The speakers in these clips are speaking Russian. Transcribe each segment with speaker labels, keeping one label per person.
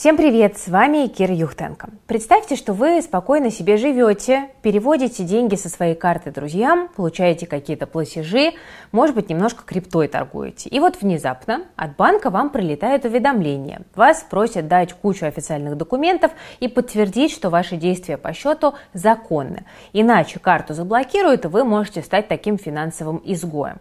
Speaker 1: Всем привет, с вами Кира Юхтенко. Представьте, что вы спокойно себе живете, переводите деньги со своей карты друзьям, получаете какие-то платежи, может быть, немножко криптой торгуете. И вот внезапно от банка вам прилетает уведомление. Вас просят дать кучу официальных документов и подтвердить, что ваши действия по счету законны. Иначе карту заблокируют, и вы можете стать таким финансовым изгоем.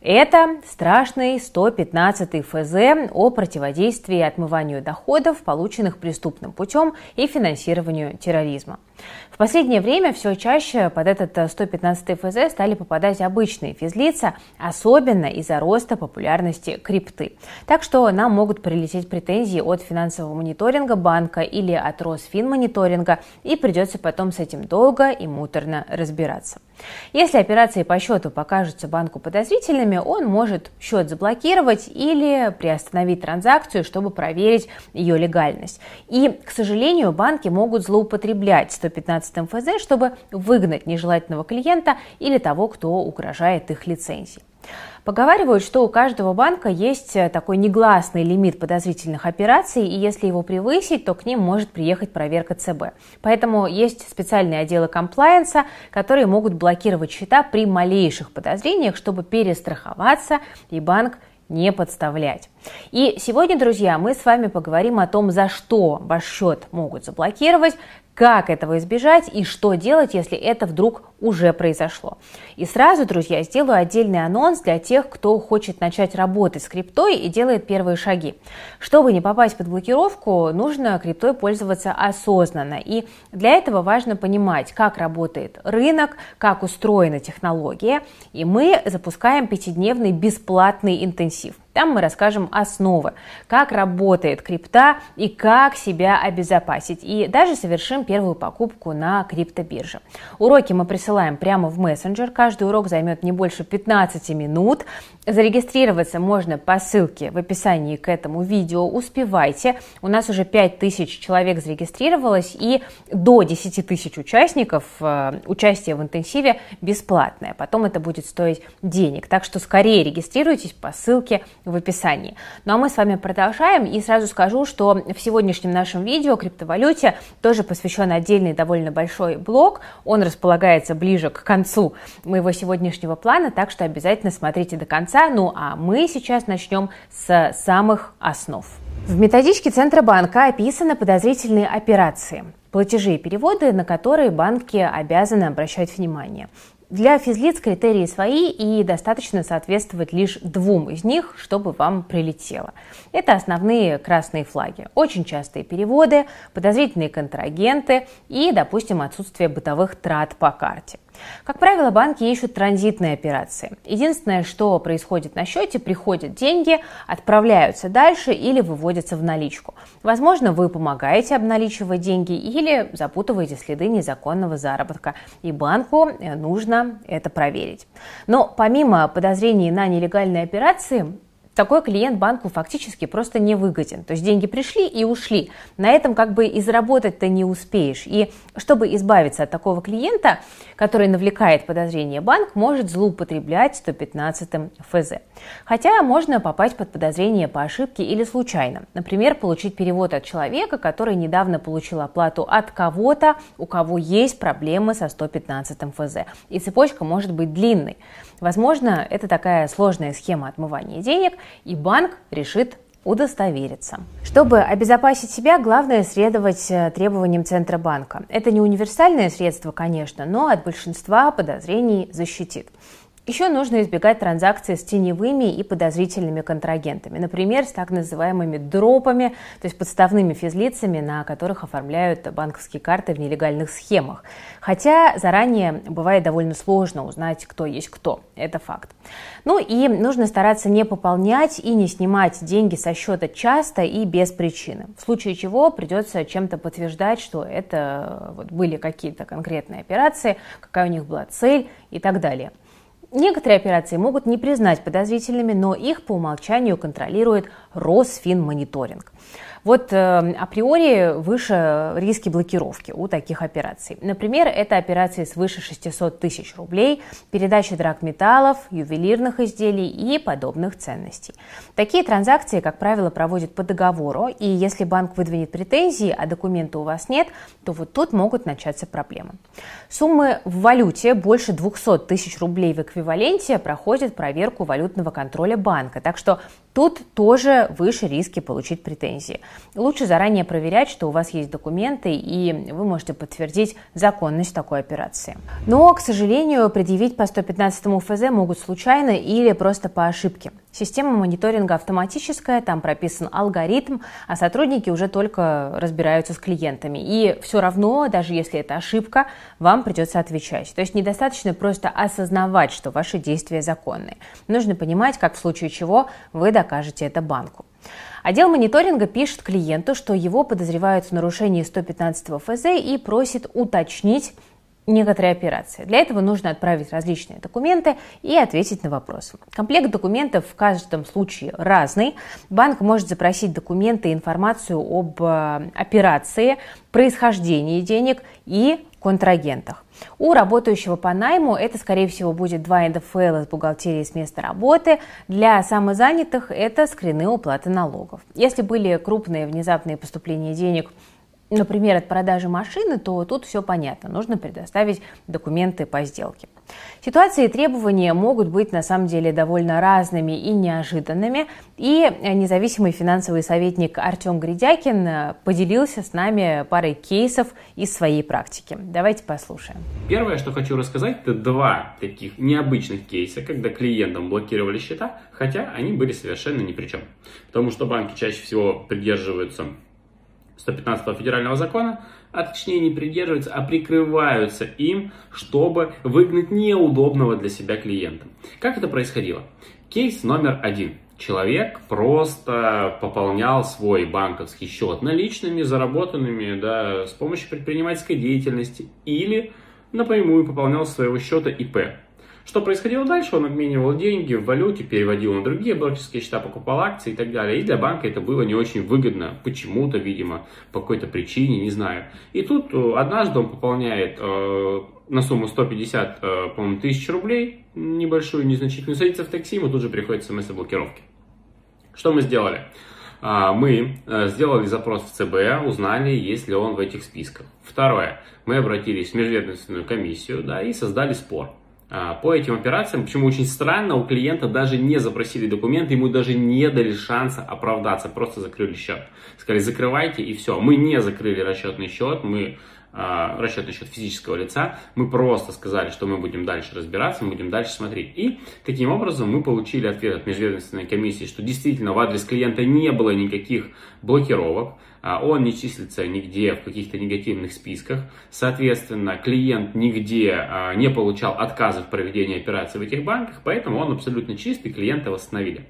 Speaker 1: Это страшный 115 ФЗ о противодействии отмыванию доходов, полученных преступным путем и финансированию терроризма. В последнее время все чаще под этот 115 э, ФЗ стали попадать обычные физлица, особенно из-за роста популярности крипты. Так что нам могут прилететь претензии от финансового мониторинга банка или от Росфинмониторинга, и придется потом с этим долго и муторно разбираться. Если операции по счету покажутся банку подозрительными, он может счет заблокировать или приостановить транзакцию, чтобы проверить ее легальность. И, к сожалению, банки могут злоупотреблять 115 МФЗ, чтобы выгнать нежелательного клиента или того, кто угрожает их лицензии. Поговаривают, что у каждого банка есть э, такой негласный лимит подозрительных операций, и если его превысить, то к ним может приехать проверка ЦБ. Поэтому есть специальные отделы комплайенса, которые могут блокировать счета при малейших подозрениях, чтобы перестраховаться, и банк не подставлять. И сегодня, друзья, мы с вами поговорим о том, за что ваш счет могут заблокировать, как этого избежать и что делать, если это вдруг уже произошло. И сразу, друзья, сделаю отдельный анонс для тех, кто хочет начать работать с криптой и делает первые шаги. Чтобы не попасть под блокировку, нужно криптой пользоваться осознанно. И для этого важно понимать, как работает рынок, как устроена технология. И мы запускаем пятидневный бесплатный интенсив. Там мы расскажем основы, как работает крипта и как себя обезопасить. И даже совершим первую покупку на криптобирже. Уроки мы присылаем прямо в мессенджер. Каждый урок займет не больше 15 минут. Зарегистрироваться можно по ссылке в описании к этому видео. Успевайте. У нас уже 5000 человек зарегистрировалось и до 10 тысяч участников э, участие в интенсиве бесплатное. Потом это будет стоить денег. Так что скорее регистрируйтесь по ссылке в описании. Ну а мы с вами продолжаем и сразу скажу, что в сегодняшнем нашем видео о криптовалюте тоже посвящен отдельный довольно большой блок. Он располагается ближе к концу моего сегодняшнего плана, так что обязательно смотрите до конца. Ну а мы сейчас начнем с самых основ. В методичке Центробанка описаны подозрительные операции платежи и переводы, на которые банки обязаны обращать внимание. Для физлиц критерии свои и достаточно соответствовать лишь двум из них, чтобы вам прилетело. Это основные красные флаги. Очень частые переводы, подозрительные контрагенты и, допустим, отсутствие бытовых трат по карте. Как правило, банки ищут транзитные операции. Единственное, что происходит на счете, приходят деньги, отправляются дальше или выводятся в наличку. Возможно, вы помогаете обналичивать деньги или запутываете следы незаконного заработка, и банку э, нужно это проверить. Но помимо подозрений на нелегальные операции, такой клиент банку фактически просто не выгоден. То есть деньги пришли и ушли. На этом как бы и заработать ты не успеешь. И чтобы избавиться от такого клиента, который навлекает подозрение, банк может злоупотреблять 115 ФЗ. Хотя можно попасть под подозрение по ошибке или случайно. Например, получить перевод от человека, который недавно получил оплату от кого-то, у кого есть проблемы со 115 ФЗ. И цепочка может быть длинной. Возможно, это такая сложная схема отмывания денег, и банк решит удостовериться. Чтобы обезопасить себя, главное следовать э, требованиям Центробанка. Это не универсальное средство, конечно, но от большинства подозрений защитит. Еще нужно избегать транзакций с теневыми и подозрительными контрагентами, например, с так называемыми дропами, то есть подставными физлицами, на которых оформляют банковские карты в нелегальных схемах. Хотя заранее бывает довольно сложно узнать, кто есть кто. Это факт. Ну и нужно стараться не пополнять и не снимать деньги со счета часто и без причины. В случае чего придется чем-то подтверждать, что это вот были какие-то конкретные операции, какая у них была цель и так далее. Некоторые операции могут не признать подозрительными, но их по умолчанию контролирует Росфинмониторинг. Вот э, априори выше риски блокировки у таких операций. Например, это операции свыше 600 тысяч рублей, передача драгметаллов, ювелирных изделий и подобных ценностей. Такие транзакции, как правило, проводят по договору, и если банк выдвинет претензии, а документа у вас нет, то вот тут могут начаться проблемы. Суммы в валюте больше 200 тысяч рублей в эквиваленте проходят проверку валютного контроля банка, так что Тут тоже выше риски получить претензии. Лучше заранее проверять, что у вас есть документы, и вы можете подтвердить законность такой операции. Но, к сожалению, предъявить по 115 ФЗ могут случайно или просто по ошибке. Система мониторинга автоматическая, там прописан алгоритм, а сотрудники уже только разбираются с клиентами. И все равно, даже если это ошибка, вам придется отвечать. То есть недостаточно просто осознавать, что ваши действия законные. Нужно понимать, как в случае чего вы докажете это банку. Отдел мониторинга пишет клиенту, что его подозревают в нарушении 115 ФЗ и просит уточнить некоторые операции. Для этого нужно отправить различные документы и ответить на вопросы. Комплект документов в каждом случае разный. Банк может запросить документы и информацию об э, операции, происхождении денег и контрагентах. У работающего по найму это, скорее всего, будет два НДФЛ из бухгалтерии с места работы. Для самозанятых это скрины уплаты налогов. Если были крупные внезапные поступления денег – например, от продажи машины, то тут все понятно. Нужно предоставить документы по сделке. Ситуации и требования могут быть на самом деле довольно разными и неожиданными. И независимый финансовый советник Артем Гридякин поделился с нами парой кейсов из своей практики. Давайте послушаем.
Speaker 2: Первое, что хочу рассказать, это два таких необычных кейса, когда клиентам блокировали счета, хотя они были совершенно ни при чем. Потому что банки чаще всего придерживаются 115 федерального закона, а точнее не придерживаются, а прикрываются им, чтобы выгнать неудобного для себя клиента. Как это происходило? Кейс номер один. Человек просто пополнял свой банковский счет наличными, заработанными да, с помощью предпринимательской деятельности или напрямую пополнял своего счета ИП. Что происходило дальше? Он обменивал деньги в валюте, переводил на другие брокерские счета, покупал акции и так далее. И для банка это было не очень выгодно, почему-то, видимо, по какой-то причине, не знаю. И тут э, однажды он пополняет э, на сумму 150, э, по-моему, тысяч рублей, небольшую, незначительную, садится в такси, ему тут же приходит смс о блокировке. Что мы сделали? А, мы э, сделали запрос в ЦБ, узнали, есть ли он в этих списках. Второе. Мы обратились в межведомственную комиссию да, и создали спор. А, по этим операциям, почему очень странно, у клиента даже не запросили документы, ему даже не дали шанса оправдаться, просто закрыли счет. Сказали, закрывайте и все. Мы не закрыли расчетный счет, мы э, расчетный счет физического лица, мы просто сказали, что мы будем дальше разбираться, мы будем дальше смотреть. И таким образом мы получили ответ от межведомственной комиссии, что действительно в адрес клиента не было никаких блокировок, а он не числится нигде в каких-то негативных списках. Соответственно, клиент нигде а, не получал отказа в проведении операций в этих банках, поэтому он абсолютно чистый, клиента восстановили.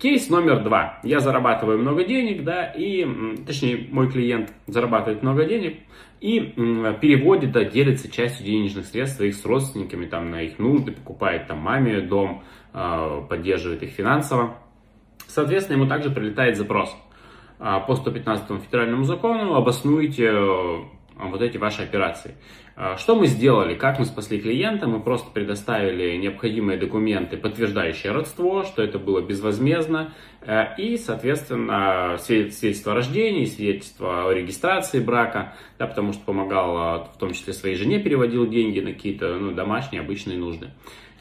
Speaker 2: Кейс номер два. Я зарабатываю много денег, да, и, точнее, мой клиент зарабатывает много денег и переводит, да, делится частью денежных средств своих с родственниками, там, на их нужды, покупает там маме дом, а, поддерживает их финансово. Соответственно, ему также прилетает запрос – а, по 115 федеральному закону обоснуйте э, вот эти ваши операции. А, что мы сделали? Как мы спасли клиента? Мы просто предоставили необходимые документы, подтверждающие родство, что это было безвозмездно, э, и, соответственно, свидетельство о рождении, свидетельство о регистрации брака, да, потому что помогал, в том числе своей жене, переводил деньги на какие-то ну, домашние, обычные нужды.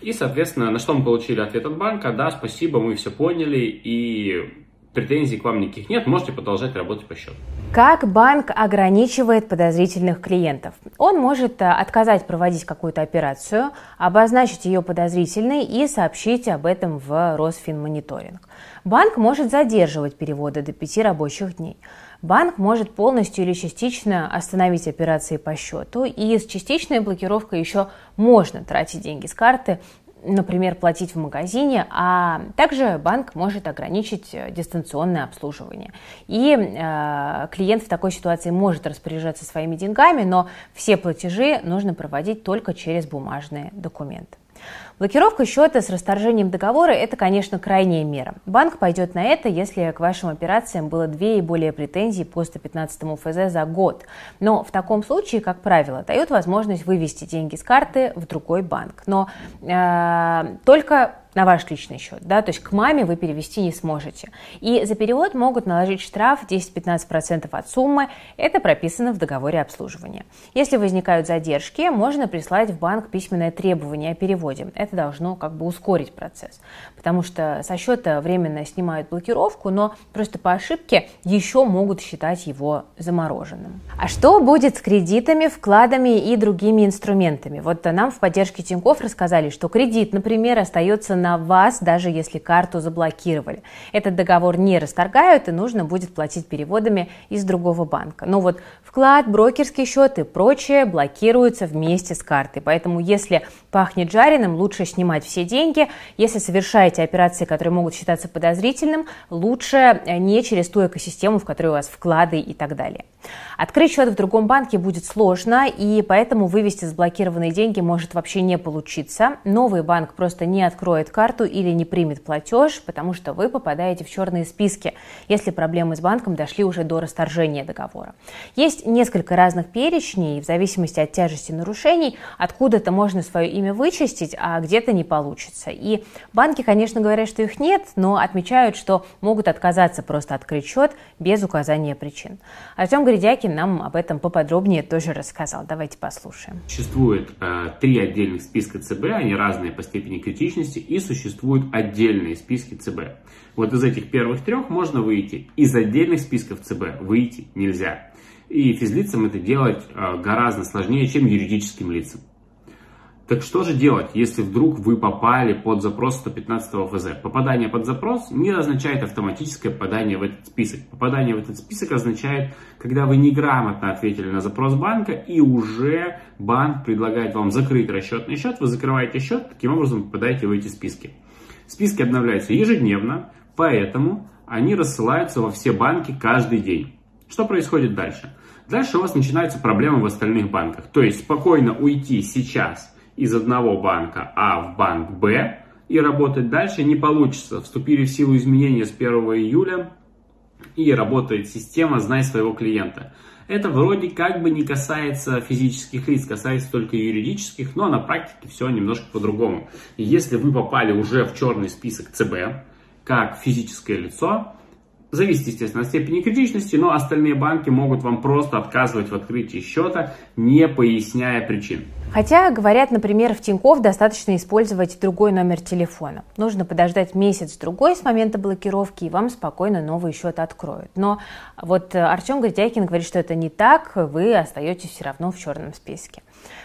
Speaker 2: И, соответственно, на что мы получили ответ от банка, да, спасибо, мы все поняли, и претензий к вам никаких нет, можете продолжать работать по счету.
Speaker 1: Как банк ограничивает подозрительных клиентов? Он может э, отказать проводить какую-то операцию, обозначить ее подозрительной и сообщить об этом в Росфинмониторинг. Банк может задерживать переводы до пяти рабочих дней. Банк может полностью или частично остановить операции по счету, и с частичной блокировкой еще можно тратить деньги с карты например, платить в магазине, а также банк может ограничить э, дистанционное обслуживание. И э, клиент в такой ситуации может распоряжаться своими деньгами, но все платежи нужно проводить только через бумажные документы. Блокировка счета с расторжением договора – это, конечно, крайняя мера. Банк пойдет на это, если к вашим операциям было две и более претензий по 115 ФЗ за год. Но в таком случае, как правило, дают возможность вывести деньги с карты в другой банк. Но э, только на ваш личный счет, да, то есть к маме вы перевести не сможете. И за перевод могут наложить штраф 10-15% от суммы, это прописано в договоре обслуживания. Если возникают задержки, можно прислать в банк письменное требование о переводе. Это должно как бы ускорить процесс, потому что со счета временно снимают блокировку, но просто по ошибке еще могут считать его замороженным. А что будет с кредитами, вкладами и другими инструментами? Вот нам в поддержке Тинькофф рассказали, что кредит, например, остается на вас, даже если карту заблокировали. Этот договор не расторгают, и нужно будет платить переводами из другого банка. Но вот вклад, брокерский счет и прочее блокируются вместе с картой. Поэтому если пахнет жареным, лучше снимать все деньги. Если совершаете операции, которые могут считаться подозрительным, лучше не через ту экосистему, в которой у вас вклады и так далее. Открыть счет в другом банке будет сложно, и поэтому вывести заблокированные деньги может вообще не получиться. Новый банк просто не откроет карту или не примет платеж, потому что вы попадаете в черные списки, если проблемы с банком дошли уже до расторжения договора. Есть несколько разных перечней, в зависимости от тяжести нарушений, откуда-то можно свое имя вычистить, а где-то не получится. И банки, конечно, говорят, что их нет, но отмечают, что могут отказаться просто открыть счет без указания причин. Артем Гридякин нам об этом поподробнее тоже рассказал. Давайте послушаем.
Speaker 2: Существует э, три отдельных списка ЦБ, они разные по степени критичности, и существуют отдельные списки ЦБ. Вот из этих первых трех можно выйти. Из отдельных списков ЦБ выйти нельзя. И физлицам это делать э, гораздо сложнее, чем юридическим лицам. Так что же делать, если вдруг вы попали под запрос 115 ФЗ? Попадание под запрос не означает автоматическое попадание в этот список. Попадание в этот список означает, когда вы неграмотно ответили на запрос банка и уже банк предлагает вам закрыть расчетный счет, вы закрываете счет, таким образом попадаете в эти списки. Списки обновляются ежедневно, поэтому они рассылаются во все банки каждый день. Что происходит дальше? Дальше у вас начинаются проблемы в остальных банках. То есть спокойно уйти сейчас – из одного банка А в банк Б и работать дальше не получится. Вступили в силу изменения с 1 июля и работает система «Знай своего клиента». Это вроде как бы не касается физических лиц, касается только юридических, но на практике все немножко по-другому. Если вы попали уже в черный список ЦБ, как физическое лицо, Зависит, естественно, от степени критичности, но остальные банки могут вам просто отказывать в открытии счета, не поясняя причин.
Speaker 1: Хотя, говорят, например, в Тинькофф достаточно использовать другой номер телефона. Нужно подождать месяц-другой с момента блокировки, и вам спокойно новый счет откроют. Но вот Артем Гридякин говорит, что это не так, вы остаетесь все равно в черном списке.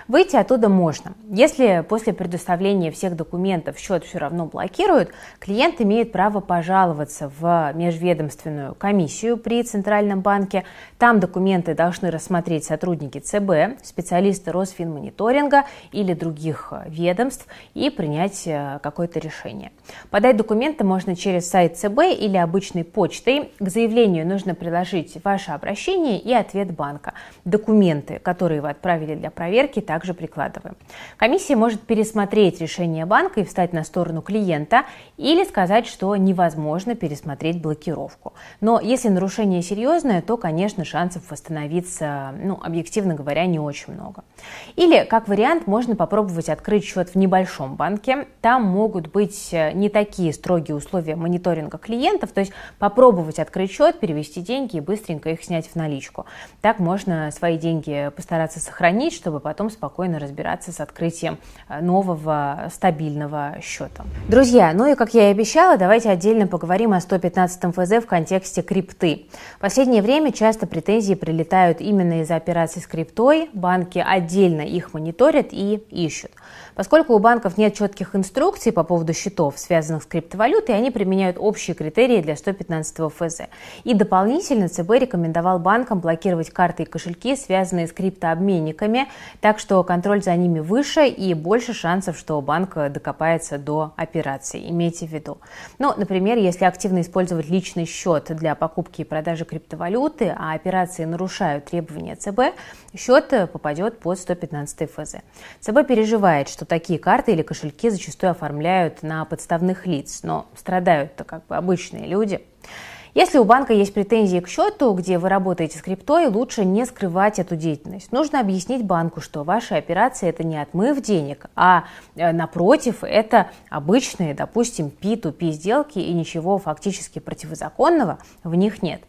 Speaker 1: Выйти оттуда можно. Если после предоставления всех документов счет все равно блокируют, клиент имеет право пожаловаться в межведомственную комиссию при Центральном банке. Там документы должны рассмотреть сотрудники ЦБ, специалисты Росфинмониторинга или других ведомств и принять э, какое-то решение. Подать документы можно через сайт ЦБ или обычной почтой. К заявлению нужно приложить ваше обращение и ответ банка. Документы, которые вы отправили для проверки, также прикладываем. Комиссия может пересмотреть решение банка и встать на сторону клиента или сказать, что невозможно пересмотреть блокировку. Но если нарушение серьезное, то, конечно, шансов восстановиться, ну, объективно говоря, не очень много. Или, как вариант, можно попробовать открыть счет в небольшом банке. Там могут быть э, не такие строгие условия мониторинга клиентов, то есть попробовать открыть счет, перевести деньги и быстренько их снять в наличку. Так можно свои деньги постараться сохранить, чтобы потом спокойно разбираться с открытием э, нового стабильного счета. Друзья, ну и как я и обещала, давайте отдельно поговорим о 115 ФЗ в контексте крипты. В последнее время часто претензии прилетают именно из-за операций с криптой. Банки отдельно их мониторят и ищут. Поскольку у банков нет четких инструкций по поводу счетов, связанных с криптовалютой, они применяют общие критерии для 115 ФЗ. И дополнительно ЦБ рекомендовал банкам блокировать карты и кошельки, связанные с криптообменниками, так что контроль за ними выше и больше шансов, что банк докопается до операций. Имейте в виду. Ну, например, если активно использовать личный счет для покупки и продажи криптовалюты, а операции нарушают требования ЦБ, счет попадет под 115 ФЗ. ФЗ. ЦБ переживает, что такие карты или кошельки зачастую оформляют на подставных лиц, но страдают-то как бы обычные люди. Если у банка есть претензии к счету, где вы работаете с криптой, лучше не скрывать эту деятельность. Нужно объяснить банку, что ваши операции это не отмыв денег, а э, напротив, это обычные, допустим, P2P сделки и ничего фактически противозаконного в них нет.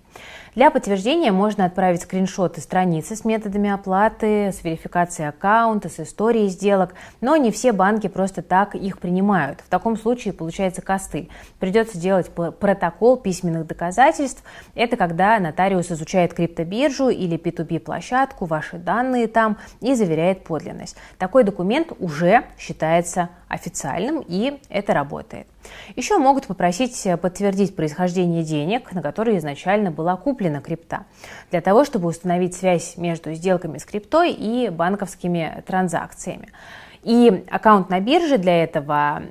Speaker 1: Для подтверждения можно отправить скриншоты страницы с методами оплаты, с верификацией аккаунта, с историей сделок, но не все банки просто так их принимают. В таком случае получается костыль. Придется делать протокол письменных доказательств. Это когда нотариус изучает криптобиржу или P2P площадку, ваши данные там и заверяет подлинность. Такой документ уже считается официальным, и это работает. Еще могут попросить подтвердить происхождение денег, на которые изначально была куплена крипта, для того, чтобы установить связь между сделками с криптой и банковскими транзакциями. И аккаунт на бирже для этого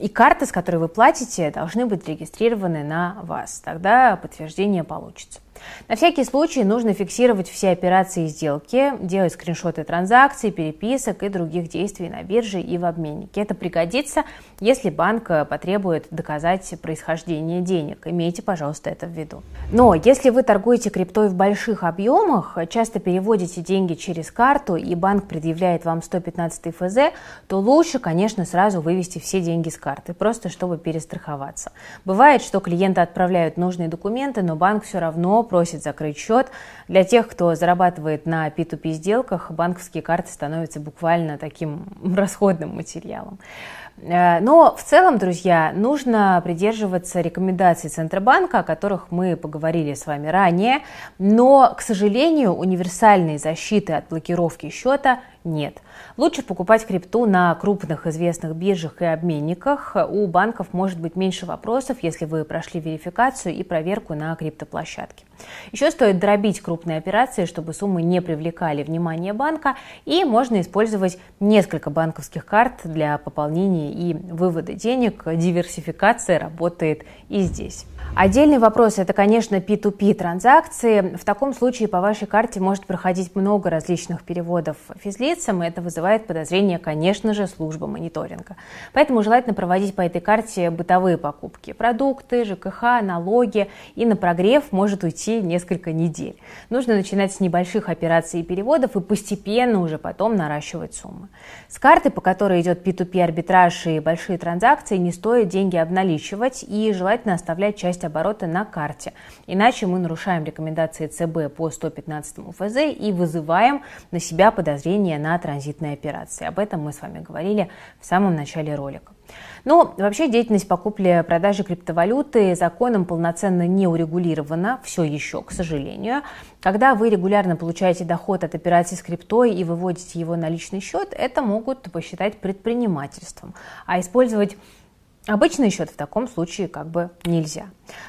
Speaker 1: и карта, с которой вы платите, должны быть зарегистрированы на вас. Тогда подтверждение получится. На всякий случай нужно фиксировать все операции и сделки, делать скриншоты транзакций, переписок и других действий на бирже и в обменнике. Это пригодится, если банк потребует доказать происхождение денег. Имейте, пожалуйста, это в виду. Но если вы торгуете криптой в больших объемах, часто переводите деньги через карту и банк предъявляет вам 115 ФЗ, то лучше, конечно, сразу вывести все деньги с карты, просто чтобы перестраховаться. Бывает, что клиенты отправляют нужные документы, но банк все равно просит закрыть счет. Для тех, кто зарабатывает на P2P сделках, банковские карты становятся буквально таким расходным материалом. Э, но в целом, друзья, нужно придерживаться рекомендаций Центробанка, о которых мы поговорили с вами ранее. Но, к сожалению, универсальной защиты от блокировки счета нет. Лучше покупать крипту на крупных известных биржах и обменниках. У банков может быть меньше вопросов, если вы прошли верификацию и проверку на криптоплощадке. Еще стоит дробить крупные операции, чтобы суммы не привлекали внимание банка, и можно использовать несколько банковских карт для пополнения и вывода денег. Диверсификация работает и здесь. Отдельный вопрос – это, конечно, P2P транзакции. В таком случае по вашей карте может проходить много различных переводов физлицам, и это вызывает подозрение, конечно же, службы мониторинга. Поэтому желательно проводить по этой карте бытовые покупки. Продукты, ЖКХ, налоги, и на прогрев может уйти несколько недель. Нужно начинать с небольших операций и переводов и постепенно уже потом наращивать суммы. С карты, по которой идет P2P арбитраж и большие транзакции, не стоит деньги обналичивать и желательно оставлять часть оборота на карте. Иначе мы нарушаем рекомендации ЦБ по 115 ФЗ и вызываем на себя подозрения на транзитные операции. Об этом мы с вами говорили в самом начале ролика. Но вообще деятельность по купле-продаже криптовалюты законом полноценно не урегулирована, все еще, к сожалению. Когда вы регулярно получаете доход от операций с криптой и выводите его на личный счет, это могут посчитать предпринимательством. А использовать Обычный счет в таком случае как бы нельзя.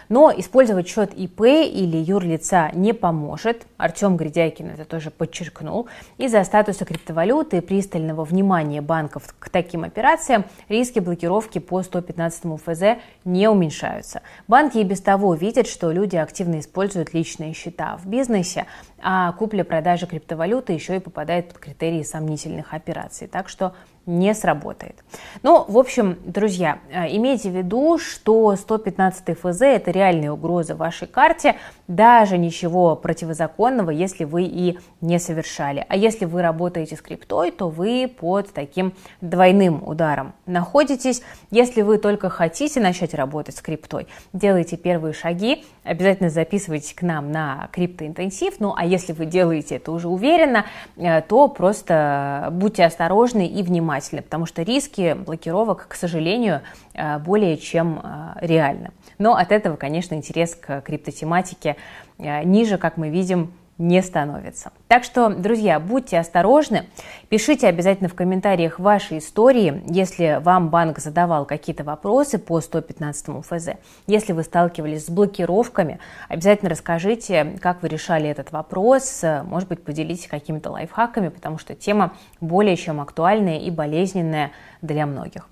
Speaker 1: Но использовать счет ИП или юрлица не поможет. Артем Гридяйкин это тоже подчеркнул. Из-за статуса криптовалюты и пристального внимания банков к таким операциям риски блокировки по 115 ФЗ не уменьшаются. Банки и без того видят, что люди активно используют личные счета в бизнесе, а купля-продажа криптовалюты еще и попадает под критерии сомнительных операций. Так что не сработает. Ну, в общем, друзья, э, имейте в виду, что 115 ФЗ – это реальная угроза вашей карте, даже ничего противозаконного, если вы и не совершали. А если вы работаете с криптой, то вы под таким двойным ударом находитесь. Если вы только хотите начать работать с криптой, делайте первые шаги, обязательно записывайтесь к нам на криптоинтенсив. Ну, а если вы делаете это уже уверенно, э, то просто будьте осторожны и внимательны внимательны, потому что риски блокировок, к сожалению, э, более чем э, реальны. Но от этого, конечно, интерес к криптотематике э, ниже, как мы видим, не становится. Так что, друзья, будьте осторожны, пишите обязательно в комментариях ваши истории, если вам банк задавал какие-то вопросы по 115 ФЗ. Если вы сталкивались с блокировками, обязательно расскажите, как вы решали этот вопрос, может быть, поделитесь какими-то лайфхаками, потому что тема более чем актуальная и болезненная для многих.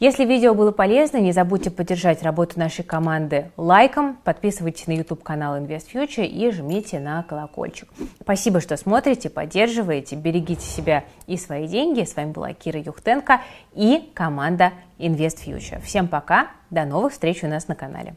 Speaker 1: Если видео было полезно, не забудьте поддержать работу нашей команды лайком, подписывайтесь на YouTube канал InvestFuture и жмите на колокольчик. Спасибо, что смотрите, поддерживаете, берегите себя и свои деньги. С вами была Кира Юхтенко и команда InvestFuture. Всем пока, до новых встреч у нас на канале.